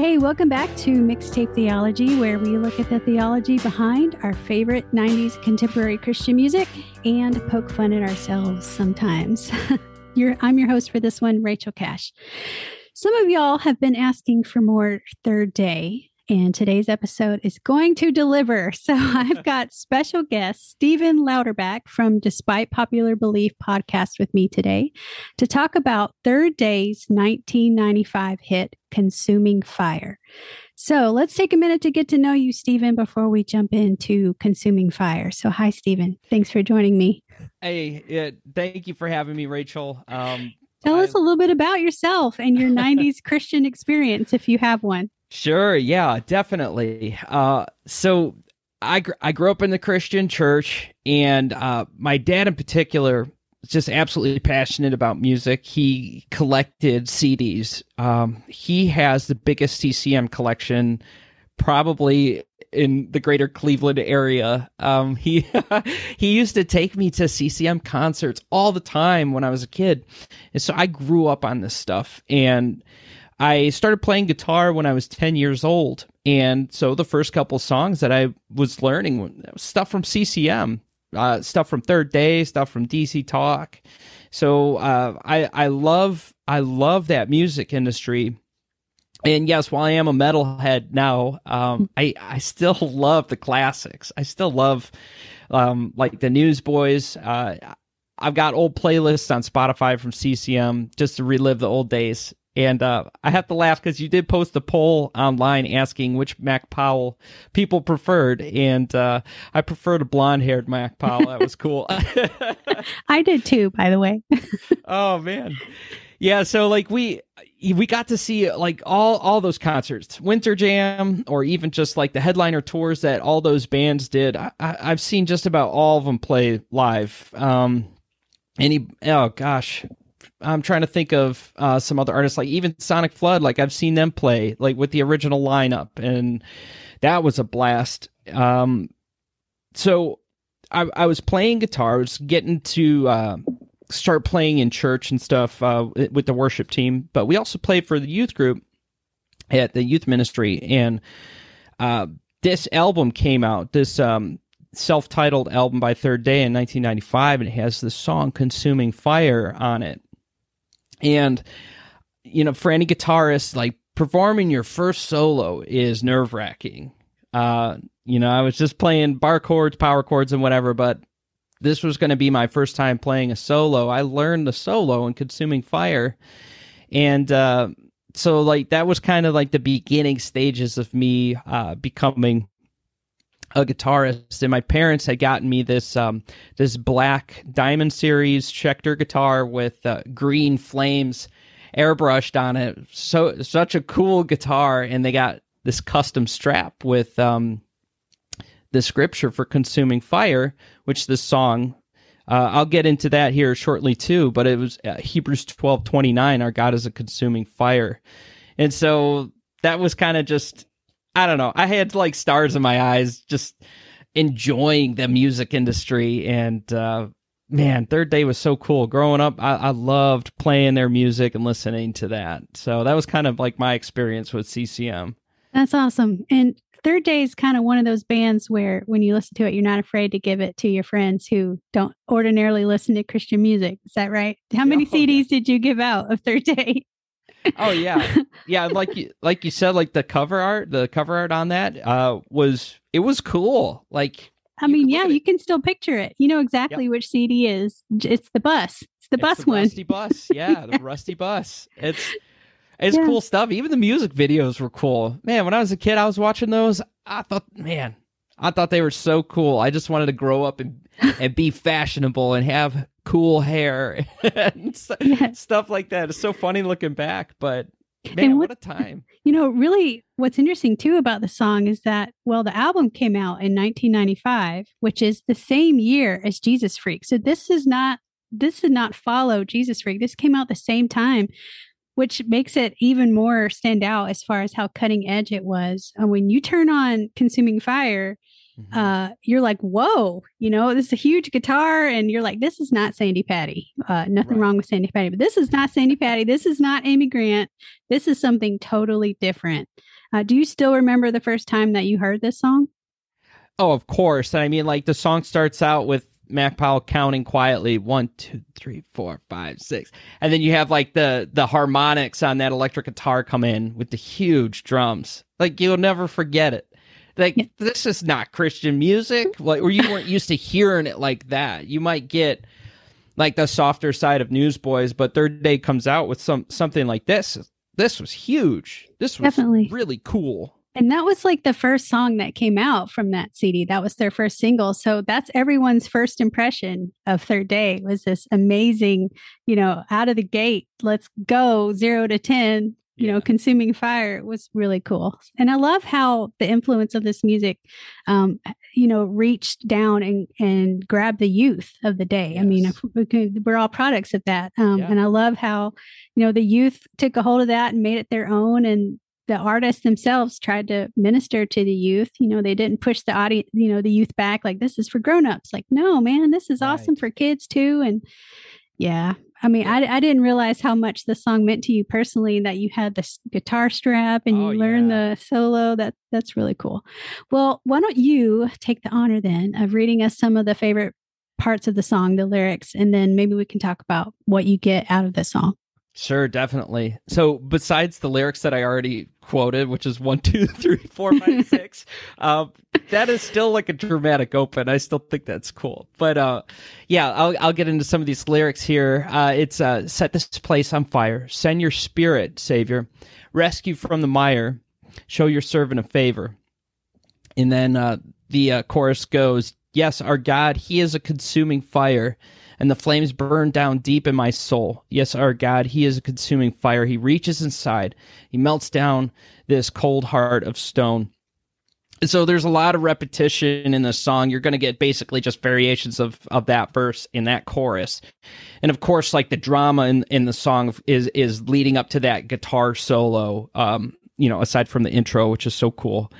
Hey, welcome back to Mixtape Theology, where we look at the theology behind our favorite 90s contemporary Christian music and poke fun at ourselves sometimes. I'm your host for this one, Rachel Cash. Some of y'all have been asking for more third day, and today's episode is going to deliver. So I've got special guest Stephen Louderback from Despite Popular Belief podcast with me today to talk about Third Day's 1995 hit, Consuming Fire. So let's take a minute to get to know you, Stephen, before we jump into Consuming Fire. So, hi, Stephen. Thanks for joining me. Hey, yeah, thank you for having me, Rachel. Um, Tell I, us a little bit about yourself and your 90s Christian experience if you have one. Sure. Yeah, definitely. Uh, so I, gr- I grew up in the Christian church, and uh, my dad in particular was just absolutely passionate about music. He collected CDs. Um, he has the biggest CCM collection probably in the greater Cleveland area. Um, he he used to take me to CCM concerts all the time when I was a kid, and so I grew up on this stuff. And I started playing guitar when I was 10 years old. And so the first couple songs that I was learning was stuff from CCM, uh, stuff from Third Day, stuff from DC Talk. So uh, I I love I love that music industry. And yes, while I am a metalhead now, um, I I still love the classics. I still love um, like the Newsboys. Uh, I've got old playlists on Spotify from CCM just to relive the old days. And uh, I have to laugh because you did post a poll online asking which Mac Powell people preferred, and uh, I preferred a blonde-haired Mac Powell. That was cool. I did too, by the way. oh man, yeah. So like we we got to see like all all those concerts, Winter Jam, or even just like the headliner tours that all those bands did. I, have seen just about all of them play live. Um, any oh gosh, I'm trying to think of uh, some other artists, like even Sonic Flood. Like I've seen them play, like with the original lineup, and that was a blast. Um, so I, I was playing guitar. I was getting to uh, start playing in church and stuff uh, with the worship team, but we also played for the youth group at the youth ministry. And uh, this album came out. This um, self-titled album by Third Day in 1995, and it has the song "Consuming Fire" on it and you know, for any guitarist, like performing your first solo is nerve wracking. Uh, you know, I was just playing bar chords, power chords, and whatever, but this was going to be my first time playing a solo. I learned the solo in Consuming Fire, and uh, so like that was kind of like the beginning stages of me uh, becoming a guitarist and my parents had gotten me this um, this black diamond series schecter guitar with uh, green flames airbrushed on it so such a cool guitar and they got this custom strap with um, the scripture for consuming fire which this song uh, I'll get into that here shortly too, but it was uh, Hebrews twelve twenty nine. Our God is a consuming fire, and so that was kind of just I don't know. I had like stars in my eyes just enjoying the music industry and uh man, third day was so cool. Growing up, I, I, loved playing their music and listening to that. So that was kind of like my experience with CCM. That's awesome. And third day is kind of one of those bands where when you listen to it, you're not afraid to give it to your friends who don't ordinarily listen to Christian music. Is that right? How many oh, CDs yeah. did you give out of third day? oh yeah, yeah. Like you, like you said, like the cover art, the cover art on that uh, was it was cool. Like I mean, yeah, you can still picture it. You know exactly yep. which CD is. It's the bus. It's the it's bus the one. Rusty bus. Yeah, Yeah. the rusty bus. It's it's Yeah. cool stuff. Even the music videos were cool. Man, when I was a kid, I was watching those. I thought, man, I thought they were so cool. I just wanted to grow up and and be fashionable and have cool hair and Yeah. stuff like that. It's so funny looking back, but man, what- what a time. You know, really, what's interesting too about the song is that, well, the album came out in 1995, which is the same year as Jesus Freak. So this is not, this did not follow Jesus Freak. This came out the same time, which makes it even more stand out as far as how cutting edge it was. And when you turn on Consuming Fire, Mhm. uh, you're like, whoa, you know, this is a huge guitar, and you're like, this is not Sandi Patty. Uh, nothing Right. wrong with Sandi Patty, but this is not Sandi Patty. This is not Amy Grant. This is something totally different. Uh, do you still remember the first time that you heard this song? Oh, of course. And I mean, like the song starts out with Mac Powell counting quietly one, two, three, four, five, six, and then you have like the the harmonics on that electric guitar come in with the huge drums. Like you'll never forget it. Like Yeah. this is not Christian music, like or you weren't used to hearing it like that. You might get like the softer side of Newsboys, but Third Day comes out with some something like this. This was huge. This was Definitely. really cool. And that was like the first song that came out from that CD. That was their first single. So that's everyone's first impression of Third Day was this amazing, you know, out of the gate, let's go zero to 10, you Yeah. know, consuming fire. It was really cool. And I love how the influence of this music, um, you know, reached down and, and grabbed the youth of the day. I mean, we can, we're all products of that. Um, Yeah. And I love how, you know, the youth took a hold of that and made it their own. And the artists themselves tried to minister to the youth. You know, they didn't push the audience, you know, the youth back like this is for grown-ups. Like, no, man, this is awesome for kids too. And yeah, I mean, I, I didn't realize how much the song meant to you personally. That you had this guitar strap and Oh, you learned yeah. the solo. That that's really cool. Well, why don't you take the honor then of reading us some of the favorite parts of the song, the lyrics, and then maybe we can talk about what you get out of the song. Sure, definitely. So, besides the lyrics that I already quoted, which is one, two, three, four, five, six, um, that is still like a dramatic open. I still think that's cool. But uh, yeah, I'll I'll get into some of these lyrics here. Uh, it's uh, set this place on fire. Send your spirit, Savior. Rescue from the mire. Show your servant a favor. And then uh, the uh, chorus goes, Yes, our God, He is a consuming fire, and the flames burn down deep in my soul. Yes, our God, He is a consuming fire. He reaches inside, He melts down this cold heart of stone. So there's a lot of repetition in the song. You're going to get basically just variations of, of that verse in that chorus. And of course, like the drama in, in the song is is leading up to that guitar solo. Um, you know, aside from the intro, which is so cool.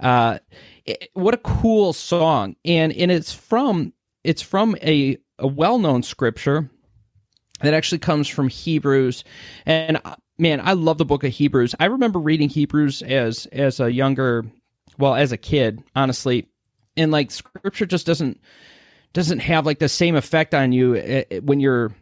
Uh, it- what a cool song, and and it's from it's from a a well known scripture that actually comes from Hebrews, and uh, man, I love the book of Hebrews. I remember reading Hebrews as as a younger, well, as a kid, honestly, and like scripture just doesn't doesn't have like the same effect on you eh, eh, when you're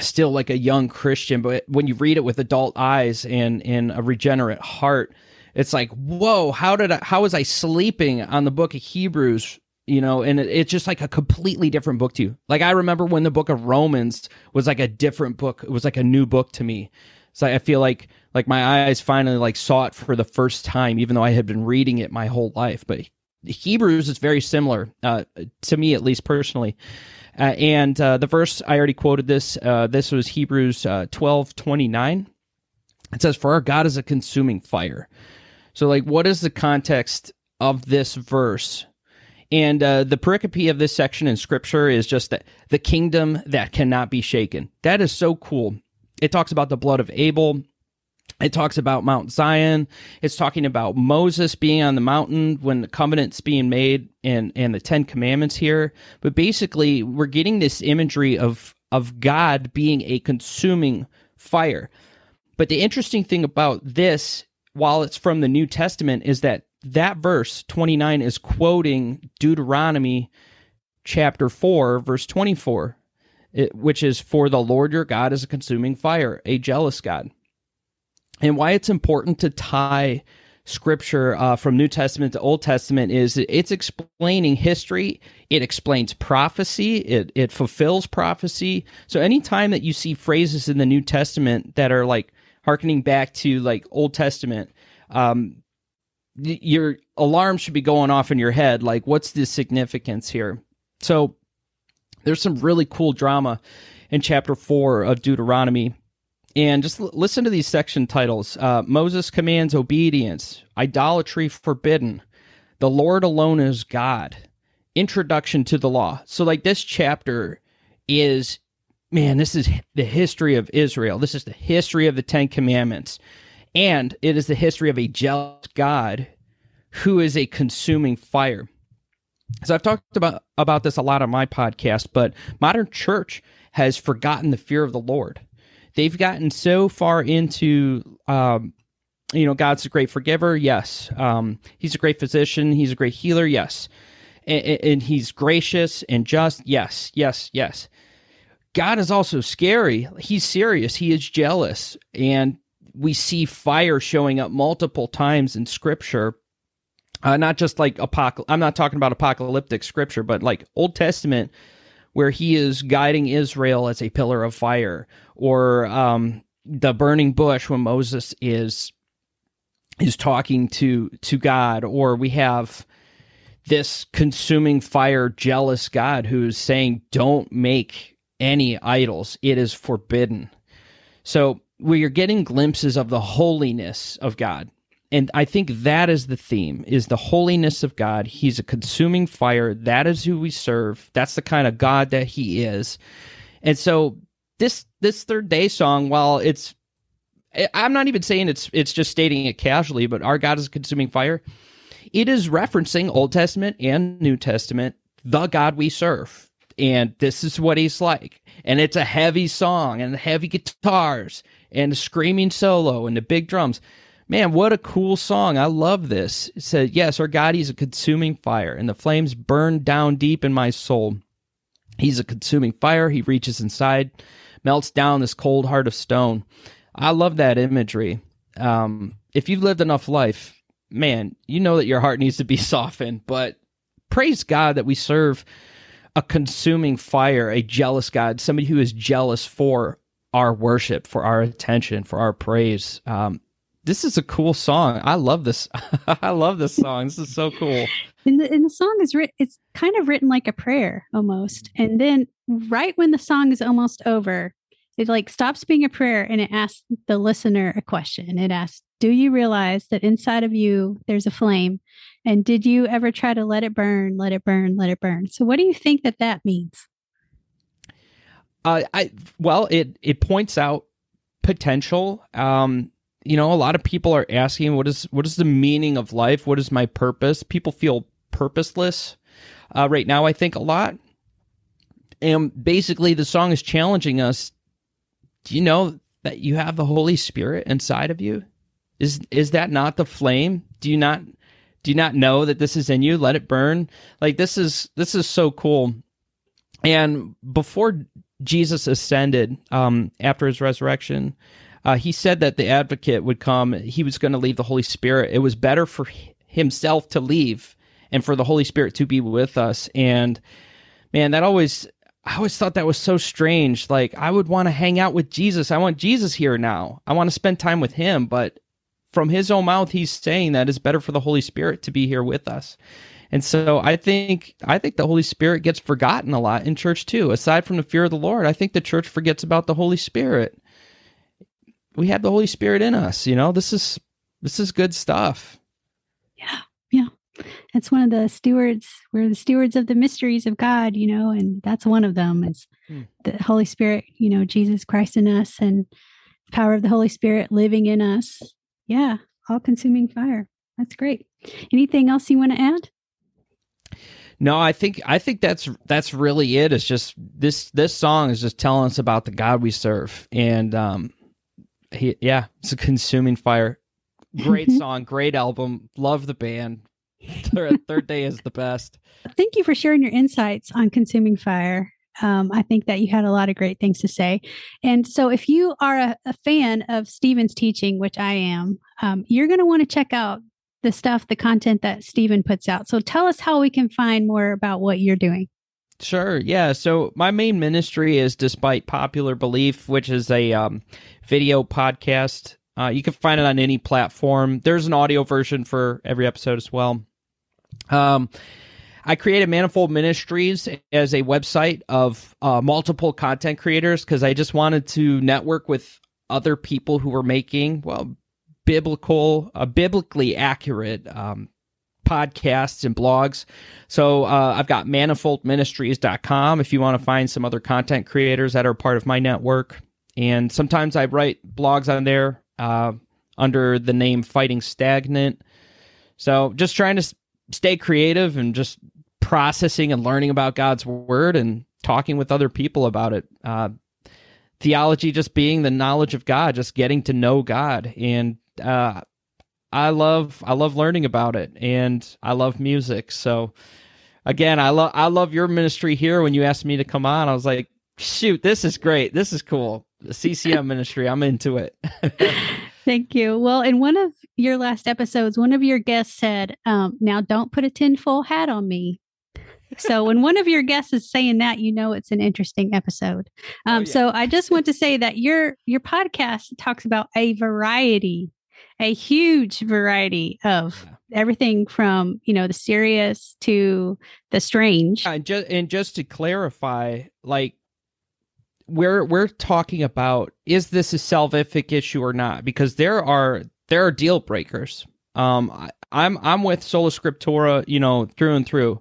still like a young Christian, but when you read it with adult eyes and and a regenerate heart, it's like, whoa, how did I, how was I sleeping on the book of Hebrews? You know, and it, it's just like a completely different book to you. Like I remember when the book of Romans was like a different book. It was like a new book to me. So I feel like like my eyes finally like saw it for the first time, even though I had been reading it my whole life. But Hebrews is very similar uh, to me, at least personally. Uh, and uh, the verse I already quoted this. Uh, this was Hebrews uh, twelve twenty nine. It says, "For our God is a consuming fire." So, like, what is the context of this verse? And uh, the pericope of this section in Scripture is just that the kingdom that cannot be shaken. That is so cool. It talks about the blood of Abel. It talks about Mount Zion. It's talking about Moses being on the mountain when the covenant's being made and, and the Ten Commandments here. But basically, we're getting this imagery of, of God being a consuming fire. But the interesting thing about this, while it's from the New Testament, is that that verse 29 is quoting Deuteronomy chapter 4, verse 24, it, which is, For the Lord your God is a consuming fire, a jealous God and why it's important to tie scripture uh, from New Testament to Old Testament is it's explaining history. It explains prophecy. It it fulfills prophecy. So anytime that you see phrases in the New Testament that are like harkening back to like Old Testament, um, your alarm should be going off in your head. Like, what's the significance here? So there's some really cool drama in chapter four of Deuteronomy and just l- listen to these section titles uh, Moses commands obedience, idolatry forbidden, the Lord alone is God, introduction to the law. So, like, this chapter is, man, this is the history of Israel. This is the history of the Ten Commandments. And it is the history of a jealous God who is a consuming fire. So I've talked about about this a lot on my podcast, but modern church has forgotten the fear of the Lord. They've gotten so far into um, you know god's a great forgiver yes. Um, he's a great physician he's a great healer yes. And, and, he's gracious and just yes yes yes. God is also scary. He's serious. He is jealous. And we see fire showing up multiple times in scripture uh, not just like apocal i'm not talking about apocalyptic scripture but like old testament where he is guiding Israel as a pillar of fire, or um, the burning bush when Moses is is talking to to God, or we have this consuming fire, jealous God who's saying, "Don't make any idols; it is forbidden." So we are getting glimpses of the holiness of God. And i think that is the theme is the holiness of god. He's a consuming fire. That is who we serve. That's the kind of god that he is. And so this this third day song while it's i'm not even saying it's it's just stating it casually but our god is a consuming fire. It is referencing old testament and new testament the god we serve. And this is what he's like. And it's a heavy song and heavy guitars and the screaming solo and the big drums Man, what a cool song. I love this. It said, Yes, our God, He's a consuming fire, and the flames burn down deep in my soul. He's a consuming fire. He reaches inside, melts down this cold heart of stone. I love that imagery. Um, if you've lived enough life, man, you know that your heart needs to be softened. But praise God that we serve a consuming fire, a jealous God, somebody who is jealous for our worship, for our attention, for our praise. Um, this is a cool song. I love this. I love this song. This is so cool. And the, and the song is written, it's kind of written like a prayer almost. And then right when the song is almost over, it like stops being a prayer and it asks the listener a question. It asks, Do you realize that inside of you there's a flame? And did you ever try to let it burn, let it burn, let it burn? So, what do you think that that means? Uh, I well, it it points out potential. Um, you know, a lot of people are asking, what is what is the meaning of life? What is my purpose? People feel purposeless uh, right now. I think a lot, and basically, the song is challenging us. Do you know that you have the Holy Spirit inside of you? Is is that not the flame? Do you not do you not know that this is in you? Let it burn. Like this is this is so cool. And before Jesus ascended, um, after his resurrection, uh, he said that the advocate would come. He was going to leave the Holy Spirit. It was better for himself to leave and for the Holy Spirit to be with us. And man, that always, I always thought that was so strange. Like, I would want to hang out with Jesus. I want Jesus here now. I want to spend time with him. But from his own mouth, he's saying that it's better for the Holy Spirit to be here with us. And so I think I think the Holy Spirit gets forgotten a lot in church too. Aside from the fear of the Lord, I think the church forgets about the Holy Spirit we have the Holy Spirit in us. You know, this is this is good stuff. Yeah, yeah. That's one of the stewards. We're the stewards of the mysteries of God. You know, and that's one of them is hmm. the Holy Spirit. You know, Jesus Christ in us and the power of the Holy Spirit living in us. Yeah, all consuming fire. That's great. Anything else you want to add? No, I think I think that's that's really it. It's just this this song is just telling us about the God we serve, and um, he, yeah, it's a consuming fire. Great song, great album. Love the band. Third, third day is the best. Thank you for sharing your insights on consuming fire. Um, I think that you had a lot of great things to say. And so, if you are a, a fan of Stephen's teaching, which I am, um, you're going to want to check out the stuff, the content that Stephen puts out. So tell us how we can find more about what you're doing. Sure. Yeah. So my main ministry is Despite Popular Belief, which is a um, video podcast. Uh, you can find it on any platform. There's an audio version for every episode as well. Um, I created Manifold Ministries as a website of uh, multiple content creators because I just wanted to network with other people who were making well biblical, uh, biblically accurate um, podcasts and blogs. So uh, I've got manifoldministries.com if you want to find some other content creators that are part of my network. And sometimes I write blogs on there uh, under the name Fighting Stagnant. So just trying to stay creative and just processing and learning about God's word and talking with other people about it. Uh, theology just being the knowledge of God, just getting to know God. And uh, I love I love learning about it, and I love music. So again, I love I love your ministry here. When you asked me to come on, I was like, shoot, this is great. This is cool. The CCM ministry, I'm into it. Thank you. Well, in one of your last episodes, one of your guests said, um, "Now don't put a tinfoil hat on me." So when one of your guests is saying that, you know it's an interesting episode. Oh, um, oh, yeah. So I just want to say that your your podcast talks about a variety a huge variety of yeah. everything from you know the serious to the strange. And just and just to clarify, like we're we're talking about is this a salvific issue or not? Because there are there are deal breakers. Um, I, I'm I'm with sola scriptura, you know, through and through.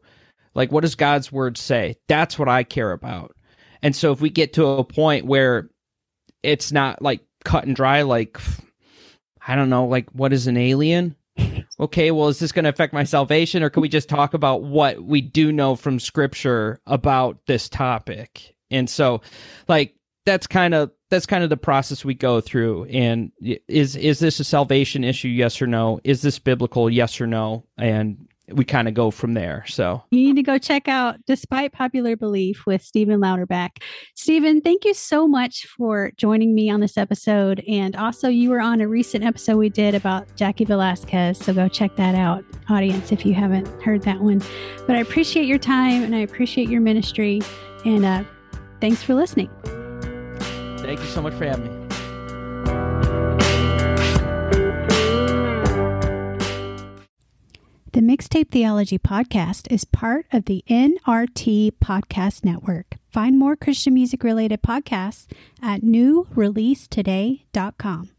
Like, what does God's word say? That's what I care about. And so, if we get to a point where it's not like cut and dry, like I don't know, like what is an alien? okay, well, is this going to affect my salvation, or can we just talk about what we do know from Scripture about this topic? And so, like that's kind of that's kind of the process we go through. And is is this a salvation issue? Yes or no? Is this biblical? Yes or no? And we kind of go from there. So you need to go check out Despite Popular Belief with Stephen Louderback. Stephen, thank you so much for joining me on this episode. And also, you were on a recent episode we did about Jackie Velasquez. So go check that out, audience, if you haven't heard that one. But I appreciate your time and I appreciate your ministry. And uh, thanks for listening. Thank you so much for having me. The Mixtape Theology Podcast is part of the NRT Podcast Network. Find more Christian music related podcasts at newreleasetoday.com.